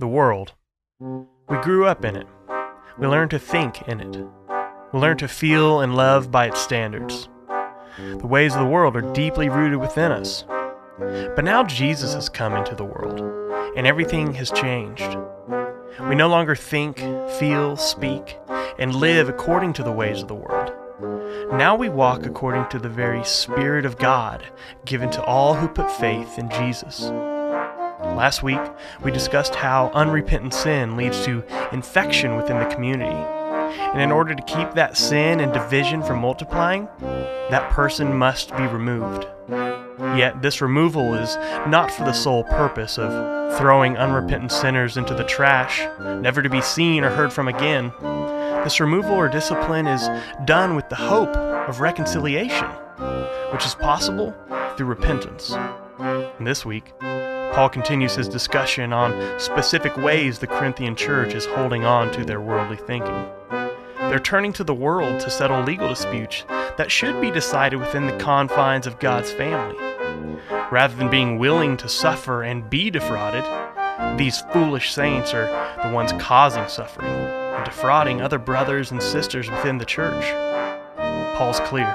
the world. We grew up in it. We learned to think in it. We learned to feel and love by its standards. The ways of the world are deeply rooted within us. But now Jesus has come into the world, and everything has changed. We no longer think, feel, speak, and live according to the ways of the world. Now we walk according to the very Spirit of God given to all who put faith in Jesus. Last week, we discussed how unrepentant sin leads to infection within the community. And in order to keep that sin and division from multiplying, that person must be removed. Yet, this removal is not for the sole purpose of throwing unrepentant sinners into the trash, never to be seen or heard from again. This removal or discipline is done with the hope of reconciliation, which is possible through repentance. And this week, Paul continues his discussion on specific ways the Corinthian church is holding on to their worldly thinking. They're turning to the world to settle legal disputes that should be decided within the confines of God's family. Rather than being willing to suffer and be defrauded, these foolish saints are the ones causing suffering and defrauding other brothers and sisters within the church. Paul's clear.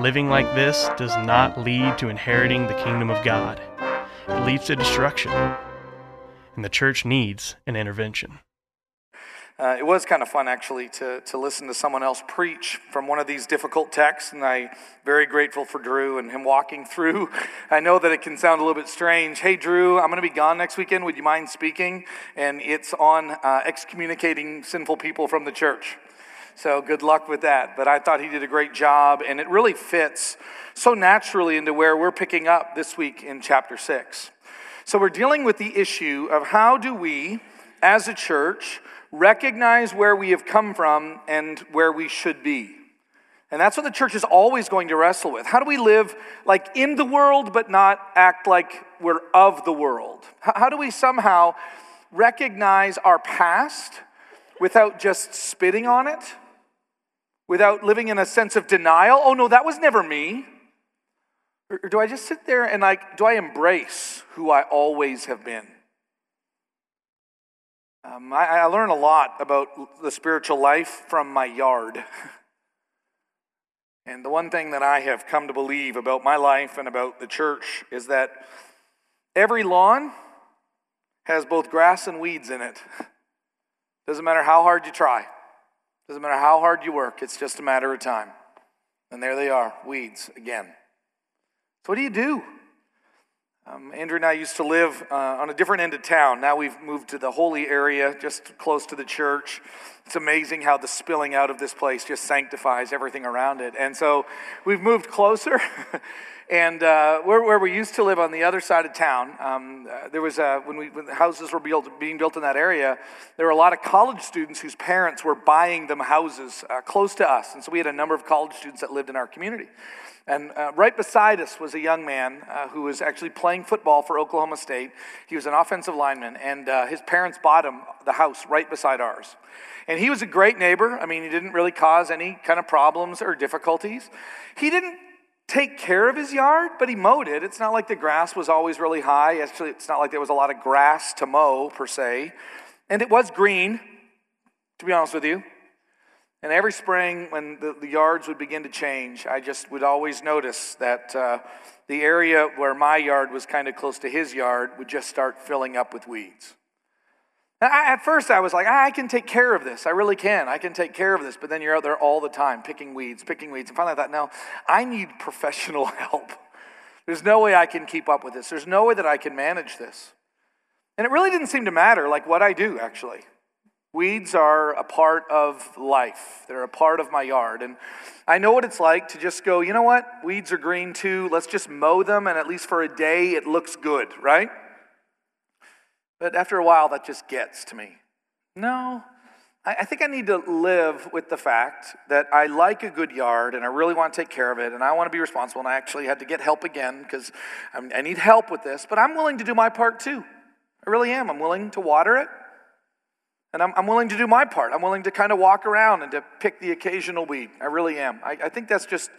Living like this does not lead to inheriting the kingdom of God it leads to destruction. And the church needs an intervention. Uh, it was kind of fun actually to, to listen to someone else preach from one of these difficult texts, and I'm very grateful for Drew and him walking through. I know that it can sound a little bit strange. Hey, Drew, I'm going to be gone next weekend. Would you mind speaking? And it's on uh, excommunicating sinful people from the church. So good luck with that. But I thought he did a great job, and it really fits so naturally into where we're picking up this week in chapter 6. So we're dealing with the issue of how do we, as a church, recognize where we have come from and where we should be. And that's what the church is always going to wrestle with. How do we live like in the world, but not act like we're of the world? How do we somehow recognize our past without just spitting on it? without living in a sense of denial. Oh, no, that was never me. Or, do I just sit there and like, do I embrace who I always have been? Um, I, I learn a lot about the spiritual life from my yard. and the one thing that I have come to believe about my life and about the church is that every lawn has both grass and weeds in it. Doesn't matter how hard you try. Doesn't matter how hard you work, it's just a matter of time. And there they are, weeds again. So, what do you do? Um, Andrea and I used to live uh, on a different end of town. Now we've moved to the holy area, just close to the church. It's amazing how the spilling out of this place just sanctifies everything around it. And so we've moved closer. And uh, where, where, we used to live on the other side of town, um, uh, there was a, when, we, when the houses were built, being built in that area, there were a lot of college students whose parents were buying them houses uh, close to us. And so we had a number of college students that lived in our community. And uh, right beside us was a young man uh, who was actually playing football for Oklahoma State. He was an offensive lineman, and uh, his parents bought him the house right beside ours. And he was a great neighbor. I mean, he didn't really cause any kind of problems or difficulties. He didn't take care of his yard, but he mowed it. It's not like the grass was always really high. Actually, it's not like there was a lot of grass to mow, per se. And it was green, to be honest with you. And every spring, when the, the yards would begin to change, I just would always notice that uh, the area where my yard was kind of close to his yard would just start filling up with weeds. I, at first, I was like, I can take care of this. I really can. I can take care of this. But then you're out there all the time picking weeds, picking weeds. And finally, I thought, no, I need professional help. There's no way I can keep up with this. There's no way that I can manage this. And it really didn't seem to matter, like what I do, actually. Weeds are a part of life, they're a part of my yard. And I know what it's like to just go, you know what? Weeds are green too. Let's just mow them, and at least for a day, it looks good, right? But after a while, that just gets to me. No, I think I need to live with the fact that I like a good yard and I really want to take care of it and I want to be responsible. And I actually had to get help again because I need help with this, but I'm willing to do my part too. I really am. I'm willing to water it and I'm, I'm willing to do my part. I'm willing to kind of walk around and to pick the occasional weed. I really am. I, I think that's just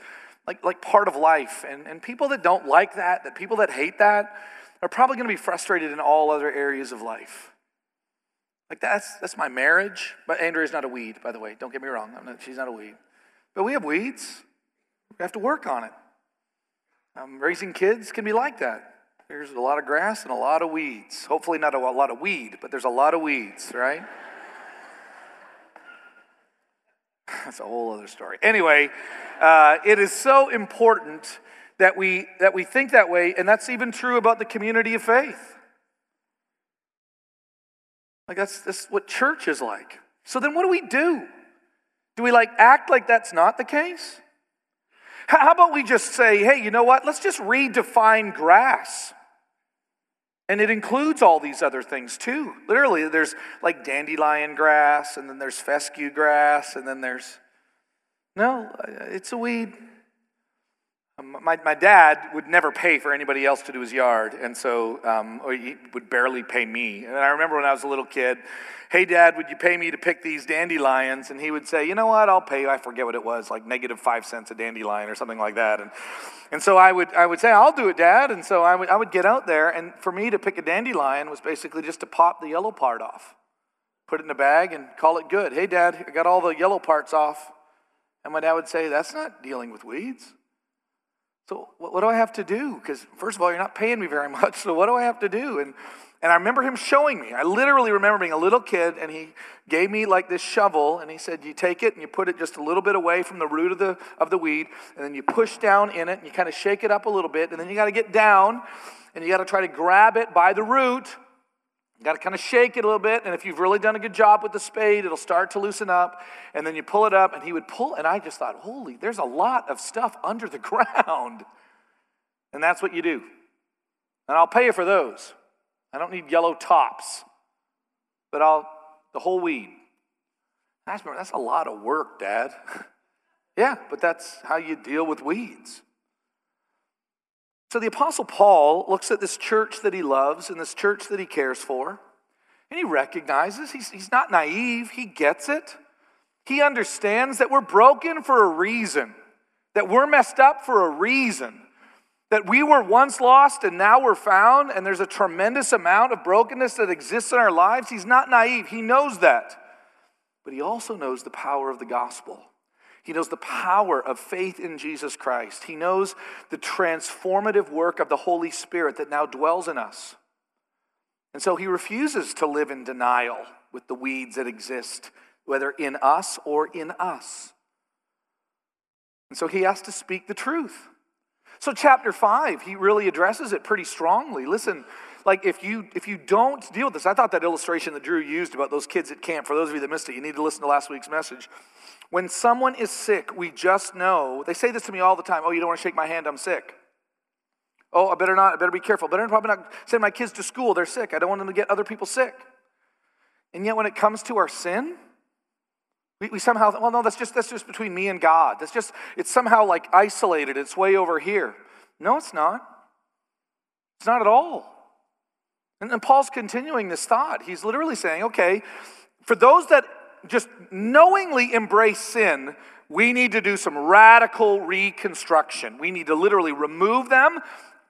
like, like part of life. And, and people that don't like that, that people that hate that, are probably going to be frustrated in all other areas of life. Like that's that's my marriage. But Andrea's not a weed, by the way. Don't get me wrong. Not, she's not a weed. But we have weeds. We have to work on it. Um, raising kids can be like that. There's a lot of grass and a lot of weeds. Hopefully, not a, lot of weed, but there's a lot of weeds, right? That's a whole other story. Anyway, uh, it is so important that we that we think that way, and that's even true about the community of faith. Like that's that's what church is like. So then, what do we do? Do we like act like that's not the case? How about we just say, hey, you know what? Let's just redefine grass. And it includes all these other things too. Literally, there's like dandelion grass, and then there's fescue grass, and then there's. No, it's a weed. Um, my, my dad would never pay for anybody else to do his yard, and so um, he would barely pay me. And I remember when I was a little kid, hey, dad, would you pay me to pick these dandelions? And he would say, you know what, I'll pay you. I forget what it was, like negative five cents a dandelion or something like that. And, and so I would, I would say, I'll do it, dad. And so I would, I would get out there, and for me to pick a dandelion was basically just to pop the yellow part off, put it in a bag, and call it good. Hey, dad, I got all the yellow parts off. And my dad would say, that's not dealing with weeds. So what do I have to do? Because first of all, you're not paying me very much. So what do I have to do? And and I remember him showing me. I literally remember being a little kid, and he gave me like this shovel, and he said, "You take it and you put it just a little bit away from the root of the of the weed, and then you push down in it, and you kind of shake it up a little bit, and then you got to get down, and you got to try to grab it by the root." You got to kind of shake it a little bit, and if you've really done a good job with the spade, it'll start to loosen up. And then you pull it up, and he would pull, and I just thought, holy, there's a lot of stuff under the ground. And that's what you do. And I'll pay you for those. I don't need yellow tops, but I'll, the whole weed. That's, a lot of work, Dad. yeah, but that's how you deal with weeds. So the Apostle Paul looks at this church that he loves and this church that he cares for, and he recognizes he's, he's not naive, he gets it. He understands that we're broken for a reason, that we're messed up for a reason, that we were once lost and now we're found, and there's a tremendous amount of brokenness that exists in our lives. He's not naive, he knows that. But he also knows the power of the gospel. He knows the power of faith in Jesus Christ. He knows the transformative work of the Holy Spirit that now dwells in us. And so he refuses to live in denial with the weeds that exist, whether in us or in us. And so he has to speak the truth. So, chapter five, he really addresses it pretty strongly. Listen, like if you if you don't deal with this, I thought that illustration that Drew used about those kids at camp, for those of you that missed it, you need to listen to last week's message. When someone is sick, we just know, they say this to me all the time oh, you don't want to shake my hand, I'm sick. Oh, I better not, I better be careful. Better probably not send my kids to school, they're sick. I don't want them to get other people sick. And yet, when it comes to our sin, we, we somehow, well, no, that's just, that's just between me and God. That's just, it's somehow like isolated, it's way over here. No, it's not. It's not at all. And, and Paul's continuing this thought. He's literally saying, okay, for those that just knowingly embrace sin, we need to do some radical reconstruction. We need to literally remove them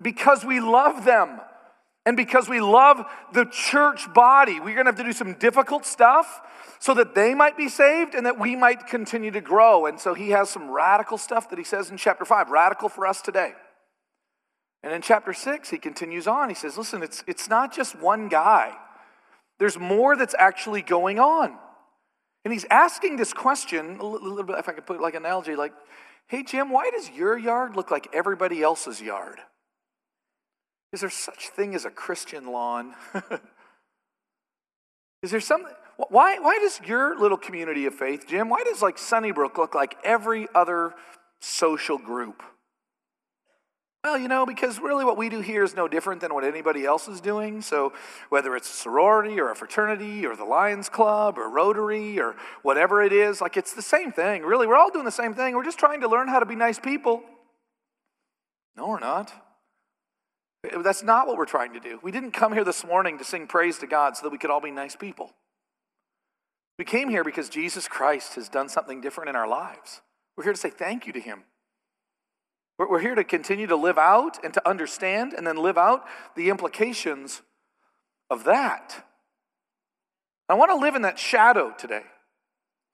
because we love them. And because we love the church body, we're going to have to do some difficult stuff so that they might be saved and that we might continue to grow. And so he has some radical stuff that he says in chapter 5, radical for us today. And in chapter 6, he continues on. He says, Listen, it's, it's not just one guy, there's more that's actually going on. And he's asking this question, a little bit, if I could put like an analogy, like, hey, Jim, why does your yard look like everybody else's yard? Is there such thing as a Christian lawn? Is there something? Why, why does your little community of faith, Jim, why does like Sunnybrook look like every other social group? Well, you know, because really what we do here is no different than what anybody else is doing. So, whether it's a sorority or a fraternity or the Lions Club or Rotary or whatever it is, like it's the same thing. Really, we're all doing the same thing. We're just trying to learn how to be nice people. No, we're not. That's not what we're trying to do. We didn't come here this morning to sing praise to God so that we could all be nice people. We came here because Jesus Christ has done something different in our lives. We're here to say thank you to Him. We're here to continue to live out and to understand and then live out the implications of that. I want to live in that shadow today.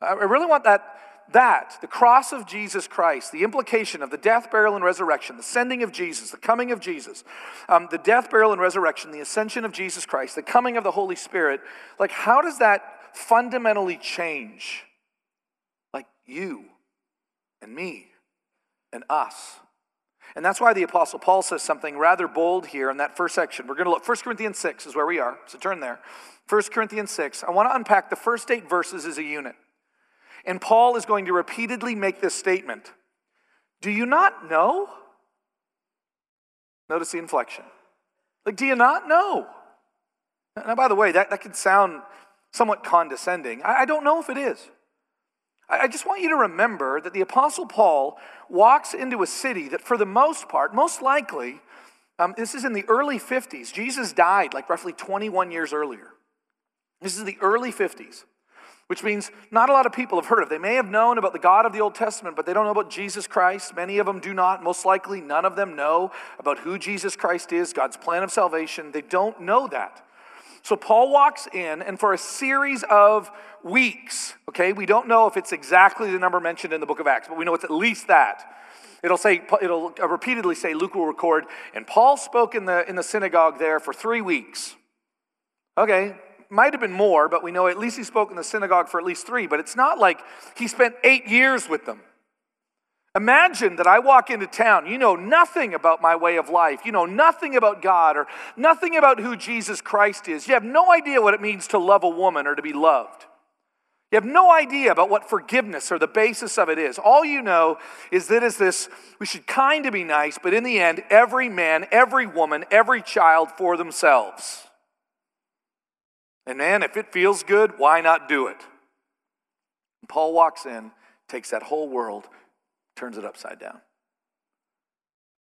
I really want that, that, the cross of Jesus Christ, the implication of the death, burial, and resurrection, the sending of Jesus, the coming of Jesus, um, the death, burial, and resurrection, the ascension of Jesus Christ, the coming of the Holy Spirit. Like, how does that fundamentally change? Like you and me and us. And that's why the Apostle Paul says something rather bold here in that first section. We're going to look, 1 Corinthians 6 is where we are, so turn there. 1 Corinthians 6. I want to unpack the first eight verses as a unit. And Paul is going to repeatedly make this statement Do you not know? Notice the inflection. Like, do you not know? Now, by the way, that, that could sound somewhat condescending. I, I don't know if it is. I, I just want you to remember that the Apostle Paul walks into a city that, for the most part, most likely, um, this is in the early 50s. Jesus died like roughly 21 years earlier. This is the early 50s, which means not a lot of people have heard of. They may have known about the God of the Old Testament, but they don't know about Jesus Christ. Many of them do not. Most likely, none of them know about who Jesus Christ is, God's plan of salvation. They don't know that. So Paul walks in, and for a series of weeks, okay, we don't know if it's exactly the number mentioned in the book of Acts, but we know it's at least that. It'll say, it'll repeatedly say, Luke will record, and Paul spoke in the, in the synagogue there for three weeks. Okay, might have been more, but we know at least he spoke in the synagogue for at least three. But it's not like he spent eight years with them. Imagine that I walk into town, you know nothing about my way of life, you know nothing about God or nothing about who Jesus Christ is. You have no idea what it means to love a woman or to be loved. You have no idea about what forgiveness or the basis of it is. All you know is that is this we should kind of be nice, but in the end, every man, every woman, every child for themselves. And man, if it feels good, why not do it? And Paul walks in, takes that whole world, turns it upside down.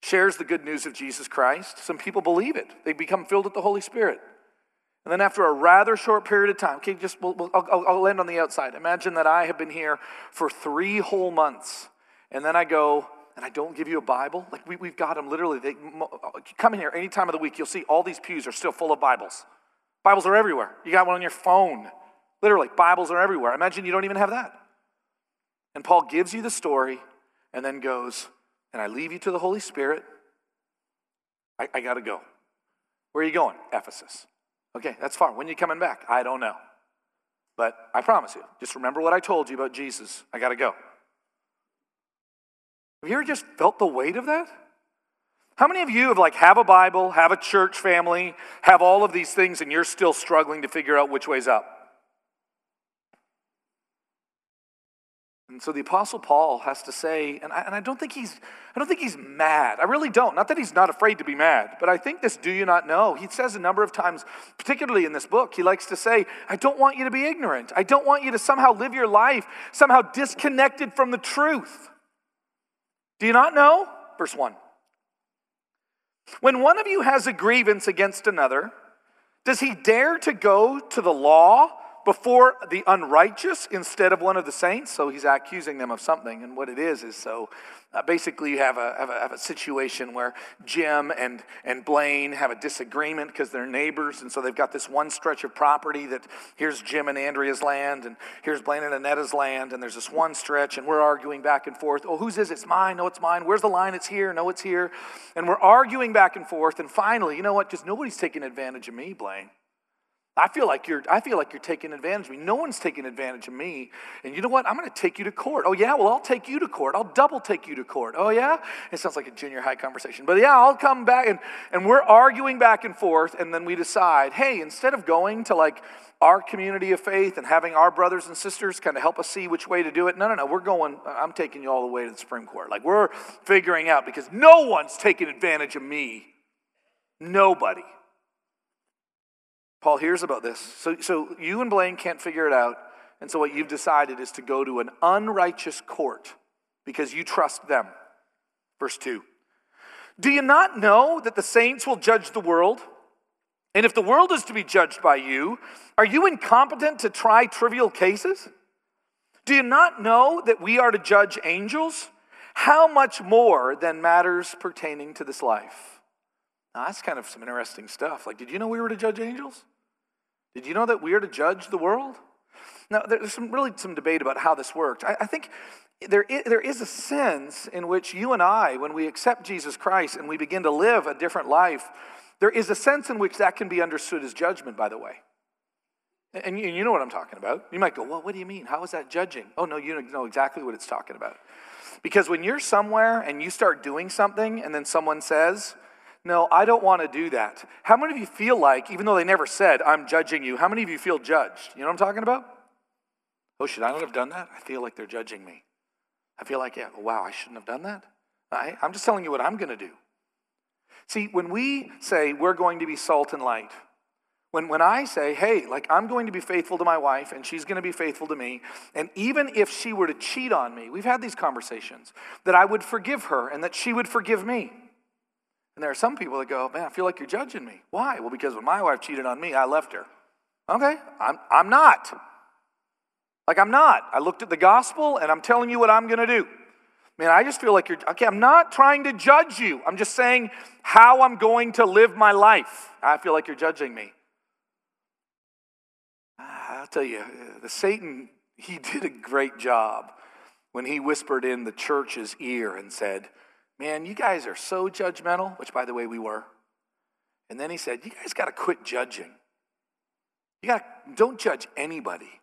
Shares the good news of Jesus Christ. Some people believe it, they become filled with the Holy Spirit. And then, after a rather short period of time, okay, just we'll, we'll, I'll, I'll land on the outside. Imagine that I have been here for three whole months, and then I go and I don't give you a Bible. Like we, we've got them literally. They come in here any time of the week. You'll see all these pews are still full of Bibles. Bibles are everywhere. You got one on your phone. Literally, Bibles are everywhere. Imagine you don't even have that. And Paul gives you the story and then goes, and I leave you to the Holy Spirit. I, I got to go. Where are you going? Ephesus. Okay, that's far. When are you coming back? I don't know. But I promise you, just remember what I told you about Jesus. I got to go. Have you ever just felt the weight of that? How many of you have like have a Bible, have a church family, have all of these things and you're still struggling to figure out which way's up? And so the apostle Paul has to say, and I, and I don't think he's I don't think he's mad. I really don't. Not that he's not afraid to be mad, but I think this do you not know? He says a number of times, particularly in this book, he likes to say, I don't want you to be ignorant. I don't want you to somehow live your life somehow disconnected from the truth. Do you not know? Verse 1. When one of you has a grievance against another, does he dare to go to the law before the unrighteous instead of one of the saints? So he's accusing them of something. And what it is is so uh, basically, you have a, have, a, have a situation where Jim and, and Blaine have a disagreement because they're neighbors. And so they've got this one stretch of property that here's Jim and Andrea's land, and here's Blaine and Anetta's land. And there's this one stretch, and we're arguing back and forth. Oh, whose is it? It's mine. No, it's mine. Where's the line? It's here. No, it's here. And we're arguing back and forth. And finally, you know what? Just nobody's taking advantage of me, Blaine. I feel like you're I feel like you're taking advantage of me. No one's taking advantage of me. And you know what? I'm going to take you to court. Oh yeah, well I'll take you to court. I'll double take you to court. Oh yeah? It sounds like a junior high conversation. But yeah, I'll come back and and we're arguing back and forth and then we decide, "Hey, instead of going to like our community of faith and having our brothers and sisters kind of help us see which way to do it. No, no, no. We're going, I'm taking you all the way to the Supreme Court. Like we're figuring out because no one's taking advantage of me. Nobody. Paul hears about this. So, so you and Blaine can't figure it out. And so what you've decided is to go to an unrighteous court because you trust them. Verse 2. Do you not know that the saints will judge the world? And if the world is to be judged by you, are you incompetent to try trivial cases? Do you not know that we are to judge angels? How much more than matters pertaining to this life? Now, that's kind of some interesting stuff. Like, did you know we were to judge angels? Did you know that we are to judge the world? Now, there's some really some debate about how this worked. I, I think there is, there is a sense in which you and I, when we accept Jesus Christ and we begin to live a different life, there is a sense in which that can be understood as judgment, by the way. And you, know what I'm talking about. You might go, well, what do you mean? How is that judging? Oh, no, you know exactly what it's talking about. Because when you're somewhere and you start doing something and then someone says, no, I don't want to do that. How many of you feel like, even though they never said, I'm judging you, how many of you feel judged? You know what I'm talking about? Oh, should I not have done that? I feel like they're judging me. I feel like, yeah, wow, I shouldn't have done that. I, I'm just telling you what I'm going to do. See, when we say we're going to be salt and light, when, when I say, hey, like I'm going to be faithful to my wife and she's going to be faithful to me, and even if she were to cheat on me, we've had these conversations, that I would forgive her and that she would forgive me. And there are some people that go, man, I feel like you're judging me. Why? Well, because when my wife cheated on me, I left her. Okay, I'm, I'm not. Like, I'm not. I looked at the gospel and I'm telling you what I'm going to do. Man, I just feel like you're, okay, I'm not trying to judge you. I'm just saying how I'm going to live my life. I feel like you're judging me. Ah, I'll tell you, the Satan, he did a great job when he whispered in the church's ear and said, Man, you guys are so judgmental, which by the way we were. And then he said, You guys got to quit judging. You got to, don't judge anybody.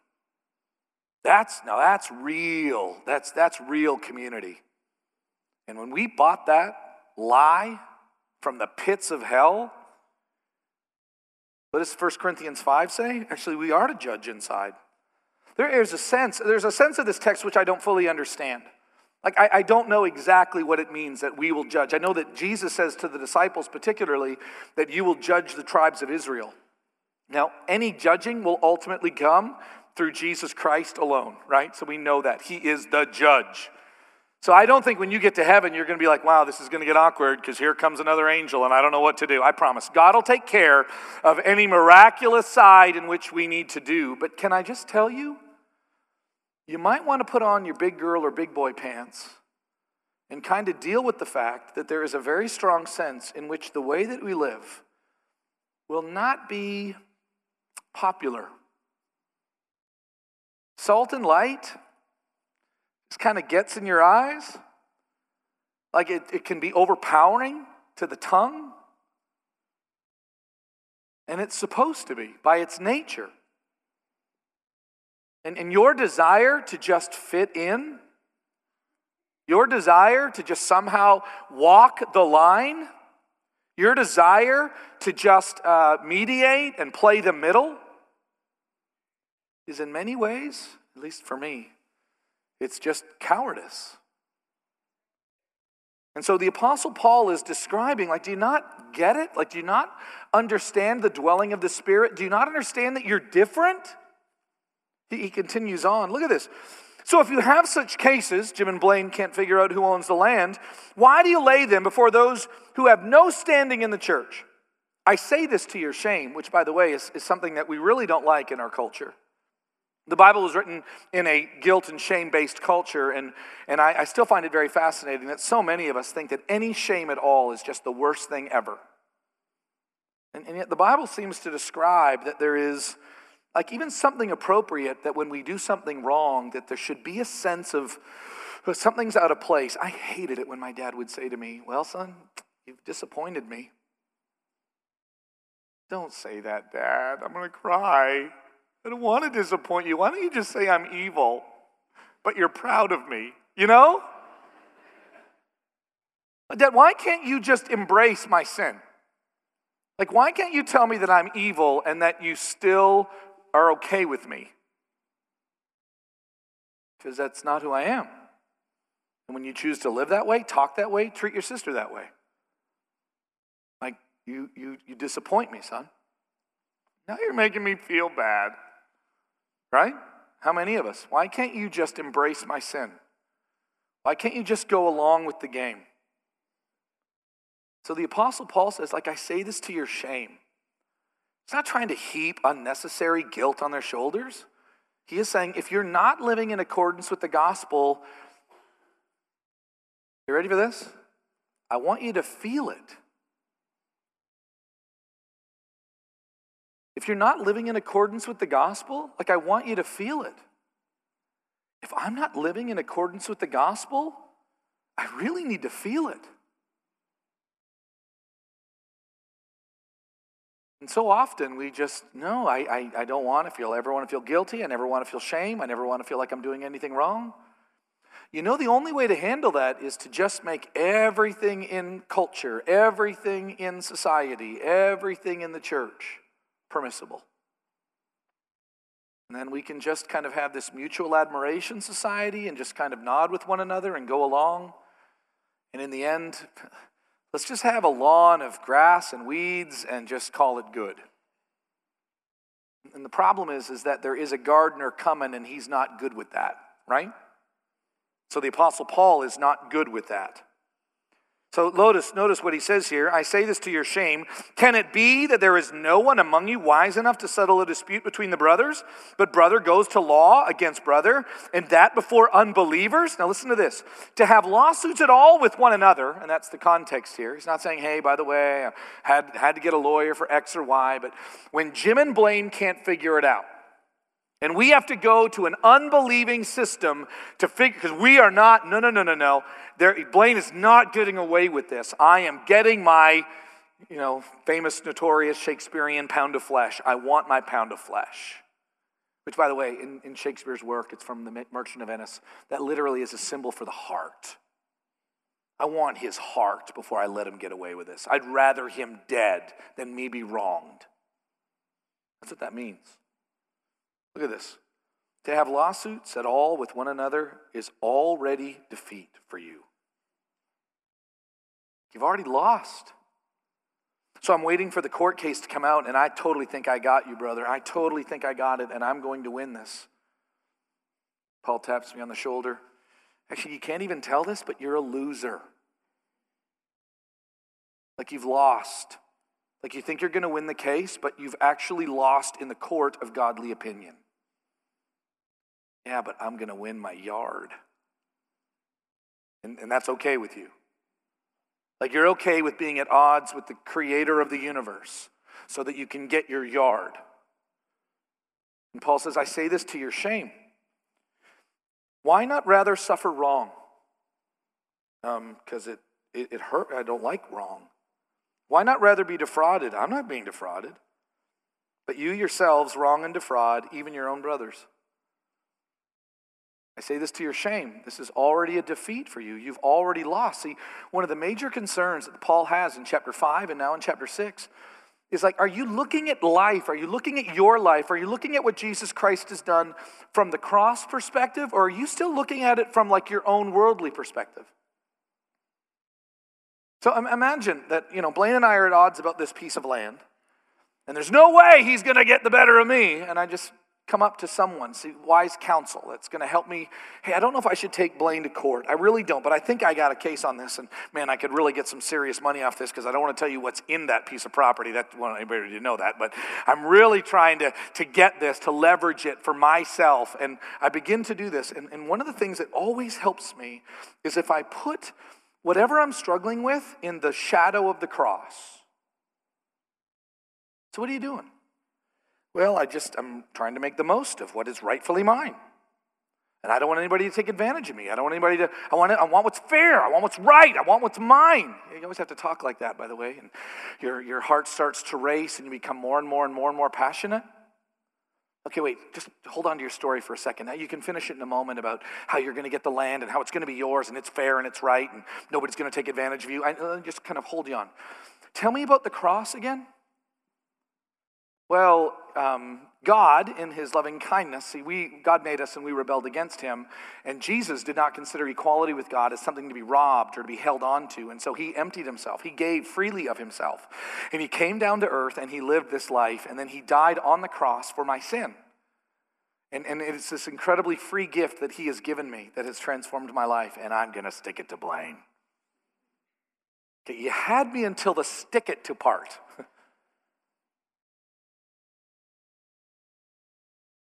That's now that's real. That's that's real community. And when we bought that lie from the pits of hell, what does 1 Corinthians 5 say? Actually, we are to judge inside. There is a sense, there's a sense of this text which I don't fully understand. Like, I, I, don't know exactly what it means that we will judge. I know that Jesus says to the disciples, particularly, that you will judge the tribes of Israel. Now, any judging will ultimately come through Jesus Christ alone, right? So we know that. He is the judge. So I don't think when you get to heaven, you're going to be like, wow, this is going to get awkward because here comes another angel and I don't know what to do. I promise. God will take care of any miraculous side in which we need to do. But can I just tell you? You might want to put on your big girl or big boy pants and kind of deal with the fact that there is a very strong sense in which the way that we live will not be popular Salt and light just kind of gets in your eyes. Like it, it can be overpowering to the tongue. And it's supposed to be by its nature. And, and your desire to just fit in, your desire to just somehow walk the line, your desire to just uh, mediate and play the middle, is in many ways, at least for me, it's just cowardice. And so the Apostle Paul is describing, like, do you not get it? Like, do you not understand the dwelling of the Spirit? Do you not understand that you're different? He, continues on. Look at this. So, if you have such cases, Jim and Blaine can't figure out who owns the land, why do you lay them before those who have no standing in the church? I say this to your shame, which, by the way, is, is something that we really don't like in our culture. The Bible was written in a guilt and shame based culture, and, and I, I, still find it very fascinating that so many of us think that any shame at all is just the worst thing ever. And, and yet, the Bible seems to describe that there is, like, even something appropriate that when we do something wrong, that there should be a sense of uh, something's out of place. I hated it when my dad would say to me, Well, son, you've disappointed me. Don't say that, Dad. I'm going to cry. I don't want to disappoint you. Why don't you just say I'm evil, but you're proud of me? You know? Dad, why can't you just embrace my sin? Like, why can't you tell me that I'm evil and that you still are okay with me? Because that's not who I am. And when you choose to live that way, talk that way, treat your sister that way. Like, you, you, you disappoint me, son. Now you're making me feel bad. Right? How many of us? Why can't you just embrace my sin? Why can't you just go along with the game? So the Apostle Paul says, like, I say this to your shame. He's not trying to heap unnecessary guilt on their shoulders. He is saying, if you're not living in accordance with the gospel, you ready for this? I want you to feel it. If you're not living in accordance with the gospel, like I want you to feel it. If I'm not living in accordance with the gospel, I really need to feel it. And so often we just, no, I, I, I don't want to feel, I want to feel guilty. I never want to feel shame. I never want to feel like I'm doing anything wrong. You know, the only way to handle that is to just make everything in culture, everything in society, everything in the church permissible. And then we can just kind of have this mutual admiration society and just kind of nod with one another and go along. And in the end, let's just have a lawn of grass and weeds and just call it good. And the problem is, is that there is a gardener coming and he's not good with that, right? So the Apostle Paul is not good with that. So notice, notice what he says here. I say this to your shame. Can it be that there is no one among you wise enough to settle a dispute between the brothers? But brother goes to law against brother, and that before unbelievers? Now listen to this. To have lawsuits at all with one another, and that's the context here. He's not saying, hey, by the way, I had, had to get a lawyer for X or Y, but when Jim and Blaine can't figure it out, and we have to go to an unbelieving system to figure, because we are not, no, no, no, no, no. There, Blaine is not getting away with this. I am getting my, you know, famous, notorious Shakespearean pound of flesh. I want my pound of flesh. Which, by the way, in, in Shakespeare's work, it's from The Merchant of Venice, that literally is a symbol for the heart. I want his heart before I let him get away with this. I'd rather him dead than me be wronged. That's what that means. Look at this. To have lawsuits at all with one another is already defeat for you. You've already lost. So I'm waiting for the court case to come out, and I totally think I got you, brother. I totally think I got it, and I'm going to win this. Paul taps me on the shoulder. Actually, you can't even tell this, but you're a loser. Like you've lost. Like you think you're going to win the case, but you've actually lost in the court of godly opinion. Yeah, but I'm going to win my yard. And, and that's okay with you. Like you're okay with being at odds with the creator of the universe so that you can get your yard. And Paul says, I say this to your shame. Why not rather suffer wrong? Because um, it, it, it hurt. I don't like wrong. Why not rather be defrauded? I'm not being defrauded. But you yourselves wrong and defraud even your own brothers. I say this to your shame. This is already a defeat for you. You've already lost. See, one of the major concerns that Paul has in chapter 5 and now in chapter 6 is like, are you looking at life? Are you looking at your life? Are you looking at what Jesus Christ has done from the cross perspective? Or are you still looking at it from like your own worldly perspective? So imagine that, you know, Blaine and I are at odds about this piece of land. And there's no way he's going to get the better of me. And I just come up to someone, see wise counsel that's going to help me. Hey, I don't know if I should take Blaine to court. I really don't, but I think I got a case on this, and man, I could really get some serious money off this because I don't want to tell you what's in that piece of property. That I want anybody to know that, but I'm really trying to to get this to leverage it for myself, and I begin to do this. And, and one of the things that always helps me is if I put whatever I'm struggling with in the shadow of the cross. So what are you doing? Well, I just, I'm trying to make the most of what is rightfully mine. And I don't want anybody to take advantage of me. I don't want anybody to, I want, I want what's fair. I want what's right. I want what's mine. You always have to talk like that, by the way. And your, your heart starts to race and you become more and more and more and more passionate. Okay, wait, just hold on to your story for a second. Now, you can finish it in a moment about how you're going to get the land and how it's going to be yours and it's fair and it's right and nobody's going to take advantage of you. I, uh, just kind of hold you on. Tell me about the cross again. Well, um, God, in his loving kindness, see, we, God made us and we rebelled against him. And Jesus did not consider equality with God as something to be robbed or to be held onto. And so he emptied himself. He gave freely of himself. And he came down to earth and he lived this life. And then he died on the cross for my sin. And, and it's this incredibly free gift that he has given me that has transformed my life. And I'm going to stick it to Blaine. Okay, you had me until the stick it to part.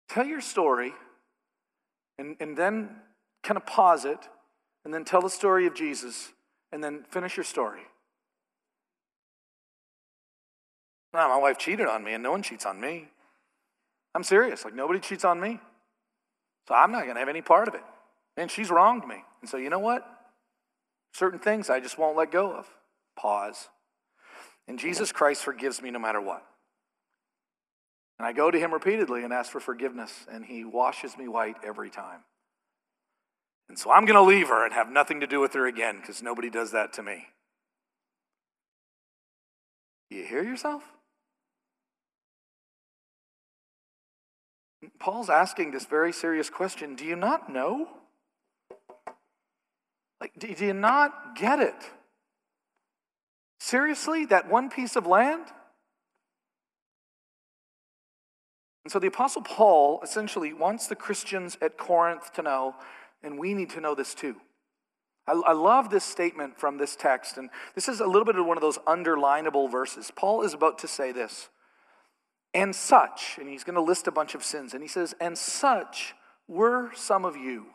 Tell your story and, and then kind of pause it and then tell the story of Jesus and then finish your story. No, my wife cheated on me, and no one cheats on me. I'm serious. Like, nobody cheats on me. So I'm not going to have any part of it. And she's wronged me. And so, you know what? Certain things I just won't let go of. Pause. And Jesus Christ forgives me no matter what. And I go to him repeatedly and ask for forgiveness, and he washes me white every time. And so I'm going to leave her and have nothing to do with her again because nobody does that to me. You hear yourself? Paul's asking this very serious question Do you not know? Like, do you not get it? Seriously? That one piece of land? And so the Apostle Paul essentially wants the Christians at Corinth to know, and we need to know this too. I, I, love this statement from this text, and this is a little bit of one of those underlinable verses. Paul is about to say this and such, and he's going to list a bunch of sins. And he says, and such were some of you.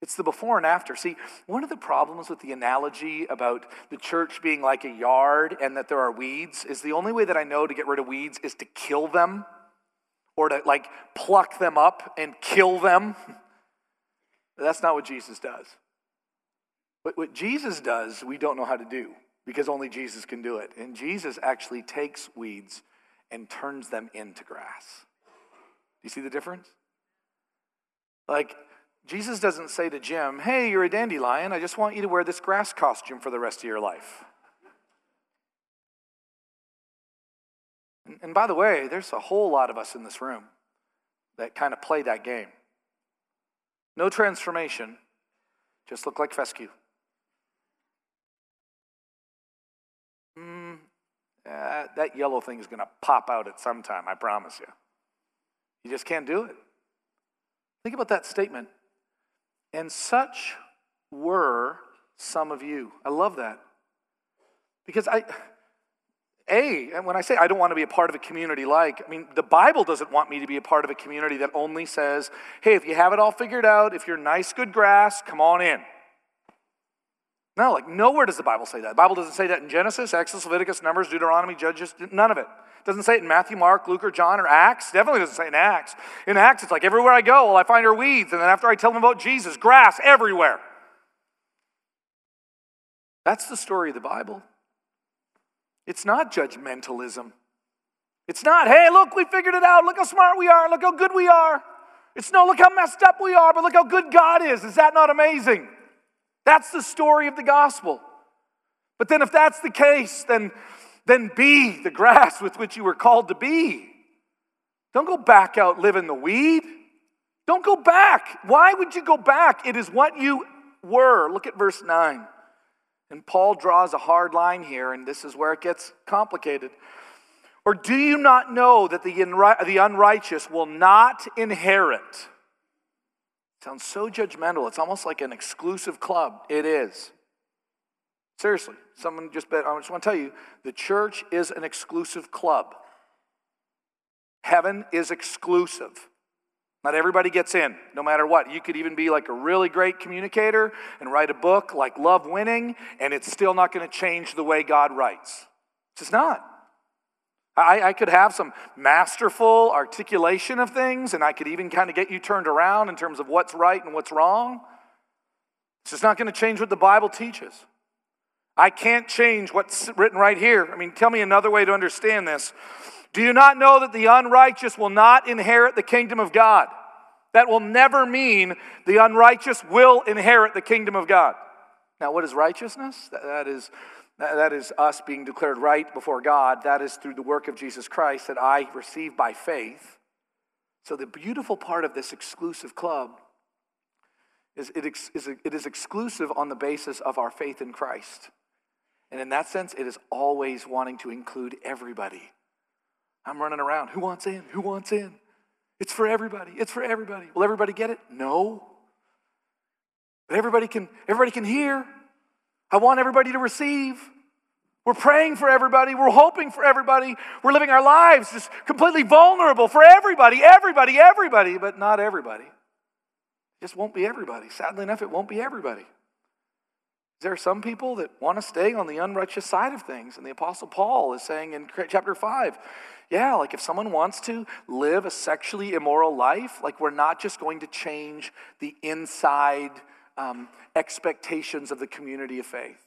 It's the before and after. See, one of the problems with the analogy about the church being like a yard and that there are weeds is the only way that I know to get rid of weeds is to kill them or to like pluck them up and kill them. That's not what Jesus does. But what Jesus does, we don't know how to do because only Jesus can do it. And Jesus actually takes weeds and turns them into grass. Do you see the difference? Like, Jesus doesn't say to Jim, Hey, you're a dandelion. I just want you to wear this grass costume for the rest of your life. And, and by the way, there's a whole lot of us in this room that kind of play that game. No transformation, just look like fescue. uh, that yellow thing is going to pop out at some time, I promise you. You just can't do it. Think about that statement. And such were some of you. I love that. Because I, A, and when I say I don't want to be a part of a community like, I mean, the Bible doesn't want me to be a part of a community that only says, hey, if you have it all figured out, if you're nice, good grass, come on in. No, like nowhere does the Bible say that. The Bible doesn't say that in Genesis, Exodus, Leviticus, Numbers, Deuteronomy, Judges, none of it. it. Doesn't say it in Matthew, Mark, Luke, or John, or Acts. Definitely doesn't say it in Acts. In Acts, it's like everywhere I go, well, I find her weeds, and then after I tell them about Jesus, grass everywhere. That's the story of the Bible. It's not judgmentalism. It's not, hey, look, we figured it out. Look how smart we are. Look how good we are. It's no, look how messed up we are, but look how good God is. Is that not amazing? That's the story of the gospel. But then, if that's the case, then, then be the grass with which you were called to be. Don't go back out living the weed. Don't go back. Why would you go back? It is what you were. Look at verse 9. And Paul draws a hard line here, and this is where it gets complicated. Or do you not know that the, the unrighteous will not inherit? Sounds so judgmental. It's almost like an exclusive club. It is. Seriously, someone just bet. I just want to tell you the church is an exclusive club. Heaven is exclusive. Not everybody gets in, no matter what. You could even be like a really great communicator and write a book like Love Winning, and it's still not going to change the way God writes. It's just not. I, I, could have some masterful articulation of things, and I could even kind of get you turned around in terms of what's right and what's wrong. It's just not going to change what the Bible teaches. I can't change what's written right here. I mean, tell me another way to understand this. Do you not know that the unrighteous will not inherit the kingdom of God? That will never mean the unrighteous will inherit the kingdom of God. Now, what is righteousness? That is that is us being declared right before God. That is through the work of Jesus Christ that I receive by faith. So, the beautiful part of this exclusive club is it is, it is exclusive on the basis of our faith in Christ. And in that sense, it is always wanting to include everybody. I'm running around. Who wants in? Who wants in? It's for everybody. It's for everybody. Will everybody get it? No. But everybody can, everybody can hear. I want everybody to receive. We're praying for everybody. We're hoping for everybody. We're living our lives just completely vulnerable for everybody, everybody, everybody, but not everybody. It just won't be everybody. Sadly enough, it won't be everybody. There are some people that want to stay on the unrighteous side of things. And the Apostle Paul is saying in chapter 5, yeah, like if someone wants to live a sexually immoral life, like we're not just going to change the inside um, expectations of the community of faith.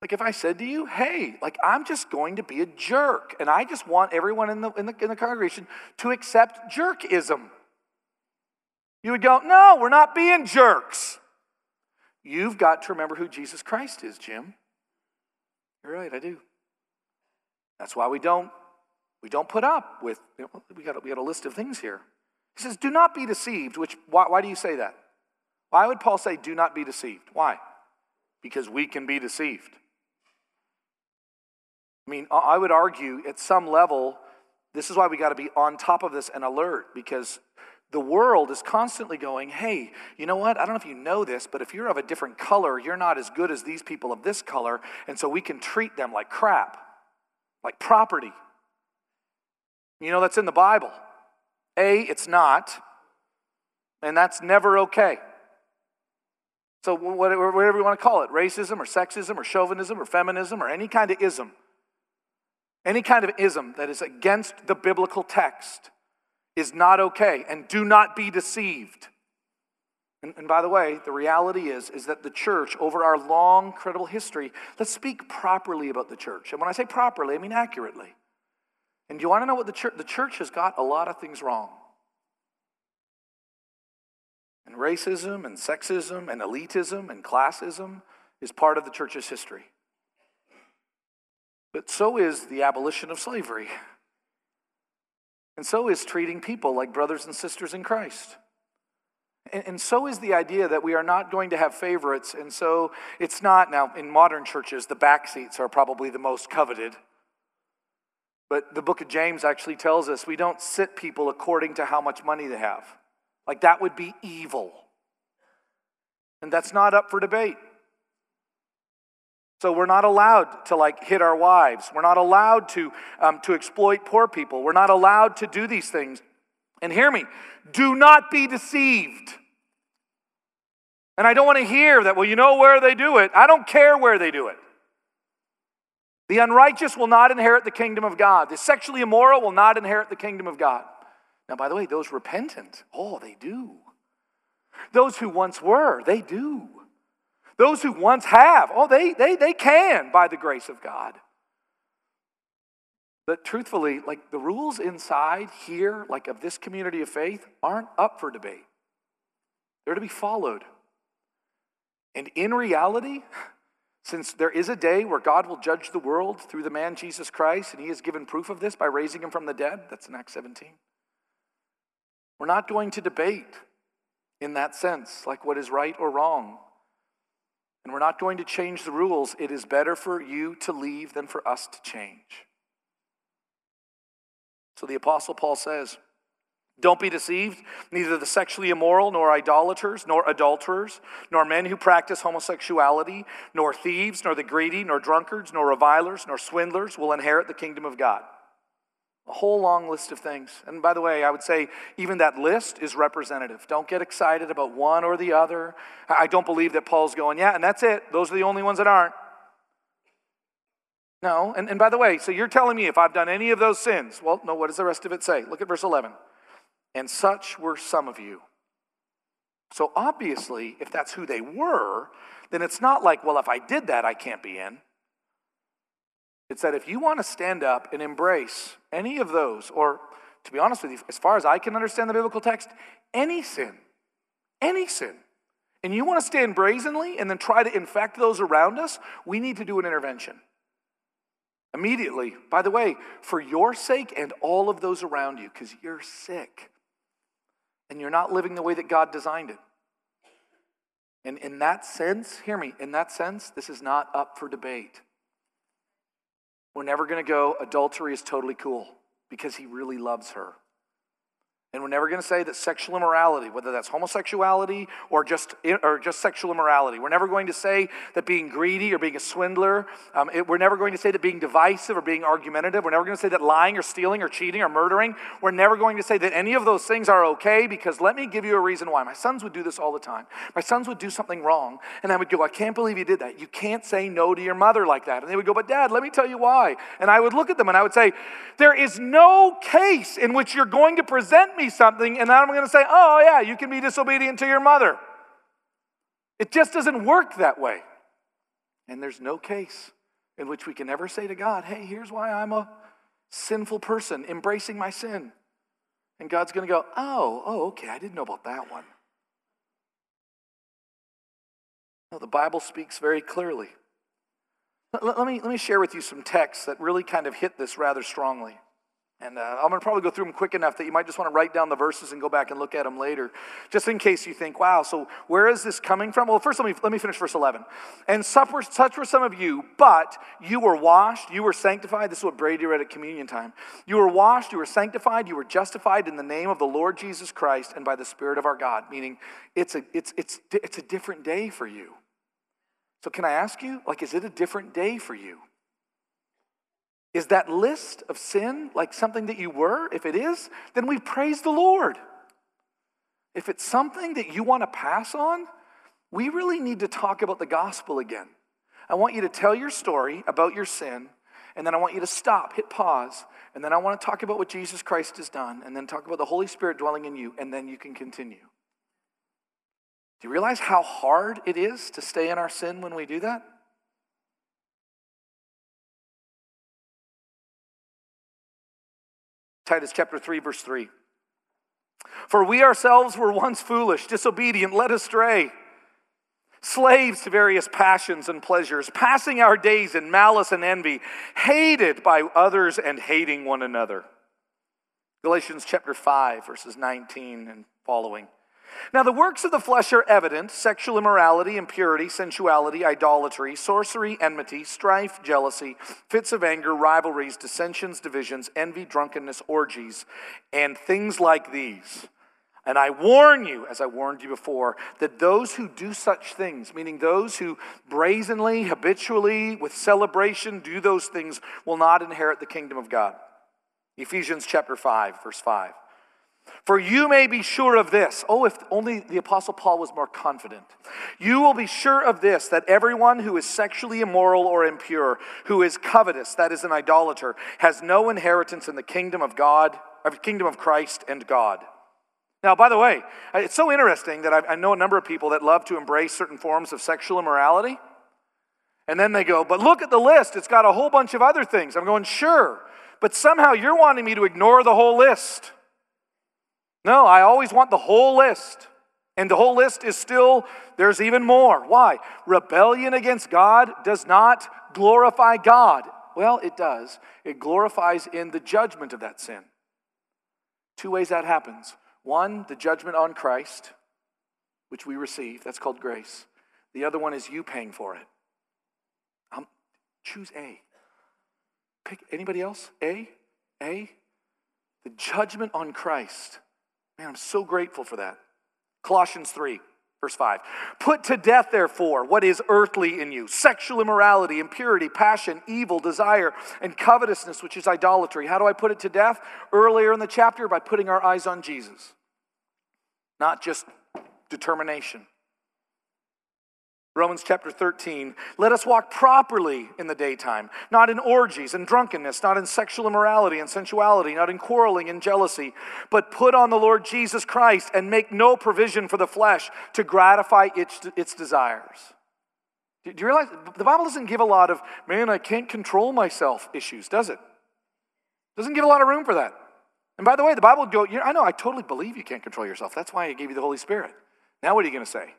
Like if I said to you, hey, like I'm just going to be a jerk, and I just want everyone in the, in the, in the congregation to accept jerkism. You would go, no, we're not being jerks. You've got to remember who Jesus Christ is, Jim. You're right, I do. That's why we don't we don't put up with you know, we got a, we got a list of things here. He says, "Do not be deceived." Which why, why do you say that? Why would Paul say, "Do not be deceived"? Why? Because we can be deceived. I mean, I would argue at some level, this is why we got to be on top of this and alert because the world is constantly going, hey, you know what? I don't know if you know this, but if you're of a different color, you're not as good as these people of this color, and so we can treat them like crap, like property. You know, that's in the Bible. A, it's not, and that's never okay. So, whatever you want to call it racism or sexism or chauvinism or feminism or any kind of ism, any kind of ism that is against the biblical text is not okay, and do not be deceived. And, and, by the way, the reality is, is that the church, over our long, credible history, let's speak properly about the church. And when I say properly, I mean accurately. And do you want to know what the church, the church has got a lot of things wrong. And racism and sexism and elitism and classism is part of the church's history. But so is the abolition of slavery. And so is treating people like brothers and sisters in Christ. And, so is the idea that we are not going to have favorites. And so it's not, now in modern churches, the back seats are probably the most coveted. But the book of James actually tells us we don't sit people according to how much money they have. Like that would be evil. And that's not up for debate. So we're not allowed to like hit our wives. We're not allowed to, um, to exploit poor people. We're not allowed to do these things. And hear me, do not be deceived. And I don't want to hear that, well, you know where they do it. I don't care where they do it. The unrighteous will not inherit the kingdom of God. The sexually immoral will not inherit the kingdom of God. Now, by the way, those repentant, oh, they do. Those who once were, they do. Those who once have, oh, they, they, they can by the grace of God. But truthfully, like the rules inside here, like of this community of faith, aren't up for debate. They're to be followed. And in reality, since there is a day where God will judge the world through the man Jesus Christ, and he has given proof of this by raising him from the dead, that's in Acts 17. We're not going to debate in that sense, like what is right or wrong. And we're not going to change the rules. It is better for you to leave than for us to change. So the Apostle Paul says, Don't be deceived. Neither the sexually immoral, nor idolaters, nor adulterers, nor men who practice homosexuality, nor thieves, nor the greedy, nor drunkards, nor revilers, nor swindlers will inherit the kingdom of God. Whole long list of things. And by the way, I would say even that list is representative. Don't get excited about one or the other. I don't believe that Paul's going, yeah, and that's it. Those are the only ones that aren't. No, and, and by the way, so you're telling me if I've done any of those sins, well, no, what does the rest of it say? Look at verse 11. And such were some of you. So obviously, if that's who they were, then it's not like, well, if I did that, I can't be in. It's that if you want to stand up and embrace any of those, or to be honest with you, as far as I can understand the biblical text, any sin, any sin, and you want to stand brazenly and then try to infect those around us, we need to do an intervention. Immediately, by the way, for your sake and all of those around you, because you're sick and you're not living the way that God designed it. And in that sense, hear me, in that sense, this is not up for debate. We're never going to go, adultery is totally cool because he really loves her. And we're never going to say that sexual immorality, whether that's homosexuality or just, or just sexual immorality, we're never going to say that being greedy or being a swindler, um, it, we're never going to say that being divisive or being argumentative, we're never going to say that lying or stealing or cheating or murdering, we're never going to say that any of those things are okay because let me give you a reason why. My sons would do this all the time. My sons would do something wrong, and I would go, I can't believe you did that. You can't say no to your mother like that. And they would go, But dad, let me tell you why. And I would look at them and I would say, There is no case in which you're going to present me me something, and then I'm going to say, oh, yeah, you can be disobedient to your mother. It just doesn't work that way. And there's no case in which we can ever say to God, hey, here's why I'm a sinful person, embracing my sin. And God's going to go, oh, oh, okay, I didn't know about that one. No, the Bible speaks very clearly. Let, let, me, let me share with you some texts that really kind of hit this rather strongly. And uh, I'm going to probably go through them quick enough that you might just want to write down the verses and go back and look at them later, just in case you think, wow, so where is this coming from? Well, first, let me, let me finish verse 11. And such were, such were some of you, but you were washed, you were sanctified. This is what Brady read at communion time. You were washed, you were sanctified, you were justified in the name of the Lord Jesus Christ and by the Spirit of our God, meaning it's a, it's, it's, it's a different day for you. So, can I ask you, like, is it a different day for you? Is that list of sin like something that you were? If it is, then we praise the Lord. If it's something that you want to pass on, we really need to talk about the gospel again. I want you to tell your story about your sin, and then I want you to stop, hit pause, and then I want to talk about what Jesus Christ has done, and then talk about the Holy Spirit dwelling in you, and then you can continue. Do you realize how hard it is to stay in our sin when we do that? Titus chapter 3, verse 3. For we ourselves were once foolish, disobedient, led astray, slaves to various passions and pleasures, passing our days in malice and envy, hated by others and hating one another. Galatians chapter 5, verses 19 and following. Now, the works of the flesh are evident sexual immorality, impurity, sensuality, idolatry, sorcery, enmity, strife, jealousy, fits of anger, rivalries, dissensions, divisions, envy, drunkenness, orgies, and things like these. And I warn you, as I warned you before, that those who do such things, meaning those who brazenly, habitually, with celebration do those things, will not inherit the kingdom of God. Ephesians chapter 5, verse 5. For you may be sure of this. Oh, if only the Apostle Paul was more confident. You will be sure of this that everyone who is sexually immoral or impure, who is covetous, that is an idolater, has no inheritance in the kingdom of God, of kingdom of Christ and God. Now, by the way, it's so interesting that I know a number of people that love to embrace certain forms of sexual immorality. And then they go, but look at the list. It's got a whole bunch of other things. I'm going, sure. But somehow you're wanting me to ignore the whole list. No, I always want the whole list. And the whole list is still, there's even more. Why? Rebellion against God does not glorify God. Well, it does. It glorifies in the judgment of that sin. Two ways that happens. One, the judgment on Christ, which we receive. That's called grace. The other one is you paying for it. Um, choose A. Pick anybody else? A? A? The judgment on Christ Man, I'm so grateful for that. Colossians 3, verse 5. Put to death, therefore, what is earthly in you sexual immorality, impurity, passion, evil, desire, and covetousness, which is idolatry. How do I put it to death? Earlier in the chapter, by putting our eyes on Jesus, not just determination. Romans chapter 13. Let us walk properly in the daytime, not in orgies and drunkenness, not in sexual immorality and sensuality, not in quarreling and jealousy, but put on the Lord Jesus Christ and make no provision for the flesh to gratify its, its desires. Do you realize the Bible doesn't give a lot of, man, I can't control myself issues, does it? Doesn't give a lot of room for that. And by the way, the Bible would go, I know, I totally believe you can't control yourself. That's why I gave you the Holy Spirit. Now, what are you going to say?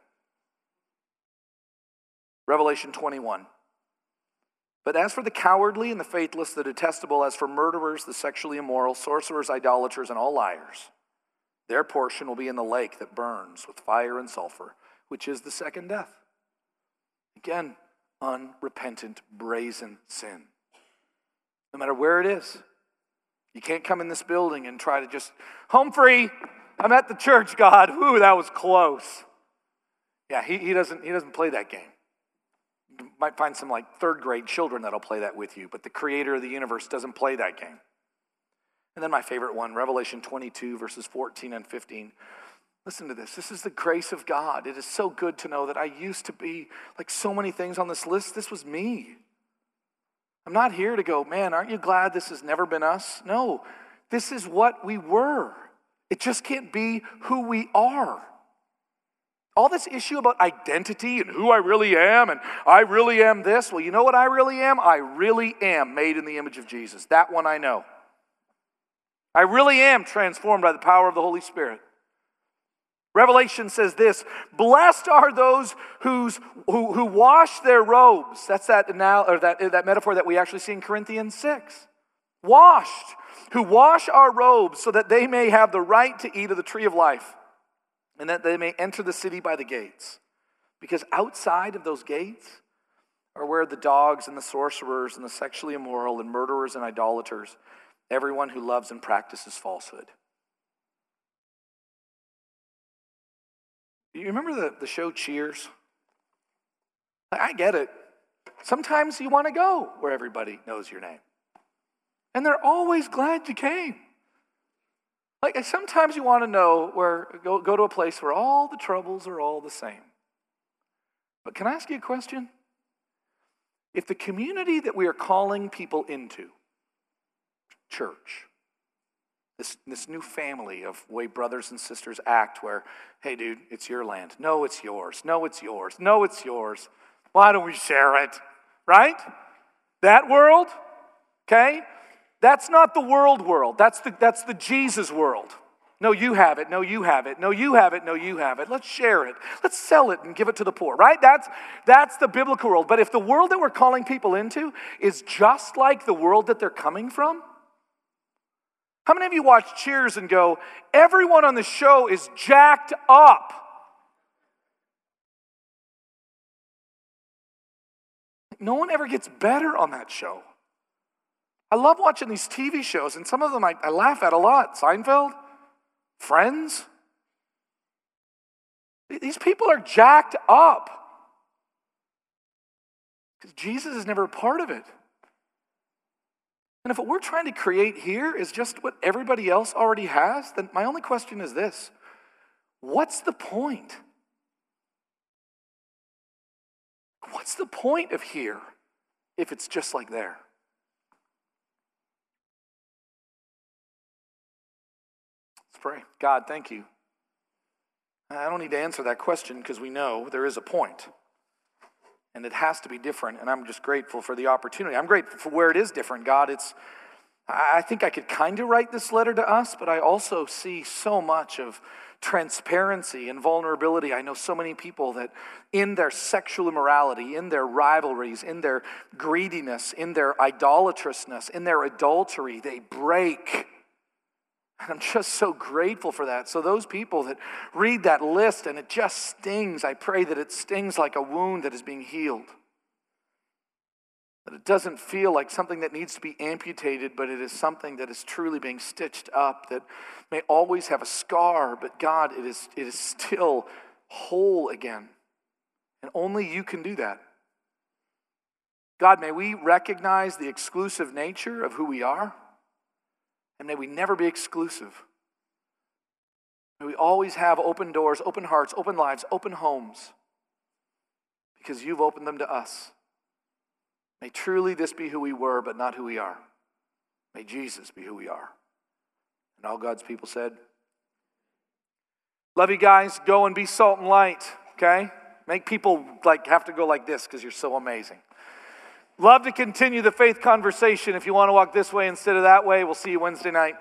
Revelation 21. But as for the cowardly and the faithless, the detestable, as for murderers, the sexually immoral, sorcerers, idolaters, and all liars, their portion will be in the lake that burns with fire and sulfur, which is the second death. Again, unrepentant, brazen sin. No matter where it is, You can't come in this building and try to just, home free, I'm at the church, God. Ooh, that was close. Yeah, he, he, doesn't, he doesn't play that game. Might find some like third grade children that'll play that with you, but the creator of the universe doesn't play that game. And then my favorite one, Revelation 22, verses 14 and 15. Listen to this. This is the grace of God. It is so good to know that I used to be like so many things on this list. This was me. I'm not here to go, man, aren't you glad this has never been us? No, this is what we were. It just can't be who we are. All this issue about identity and who I really am and I really am this. Well, you know what I really am? I really am made in the image of Jesus. That one I know. I really am transformed by the power of the Holy Spirit. Revelation says this Blessed are those who's, who, who wash their robes. That's that, now, or that, that metaphor that we actually see in Corinthians 6. Washed, who wash our robes so that they may have the right to eat of the tree of life and that they may enter the city by the gates. Because outside of those gates are where the dogs and the sorcerers and the sexually immoral and murderers and idolaters, everyone who loves and practices falsehood. You remember the, the show Cheers? I get it. Sometimes you want to go where everybody knows your name. And they're always glad you came. Like sometimes you want to know where go, go to a place where all the troubles are all the same. But can I ask you a question? If the community that we are calling people into, church, this, this new family of way brothers and sisters act where, hey, dude, it's your land. No, it's yours. No, it's yours. No, it's yours. Why don't we share it? Right? That world, okay? That's not the world world. That's the, that's the Jesus world. No, you have it. No, you have it. No, you have it. No, you have it. Let's share it. Let's sell it and give it to the poor, right? That's, that's the biblical world. But if the world that we're calling people into is just like the world that they're coming from, how many of you watch Cheers and go, everyone on the show is jacked up? No one ever gets better on that show. I love watching these TV shows, and some of them I, I laugh at a lot. Seinfeld, Friends. These people are jacked up because Jesus is never a part of it. And if what we're trying to create here is just what everybody else already has, then my only question is this what's the point? What's the point of here if it's just like there? Pray. God, thank you. I don't need to answer that question because we know there is a point and it has to be different. And I'm just grateful for the opportunity. I'm grateful for where it is different. God, it's, I think I could kind of write this letter to us, but I also see so much of transparency and vulnerability. I know so many people that in their sexual immorality, in their rivalries, in their greediness, in their idolatrousness, in their adultery, they break and I'm just so grateful for that. So, those people that read that list and it just stings, I pray that it stings like a wound that is being healed. That it doesn't feel like something that needs to be amputated, but it is something that is truly being stitched up, that may always have a scar, but God, it is, it is still whole again. And only you can do that. God, may we recognize the exclusive nature of who we are. And may we never be exclusive. May we always have open doors, open hearts, open lives, open homes, because you've opened them to us. May truly this be who we were, but not who we are. May Jesus be who we are. And all God's people said, Love you guys. Go and be salt and light, okay? Make people like have to go like this because you're so amazing. Love to continue the faith conversation. If you want to walk this way instead of that way, we'll see you Wednesday night.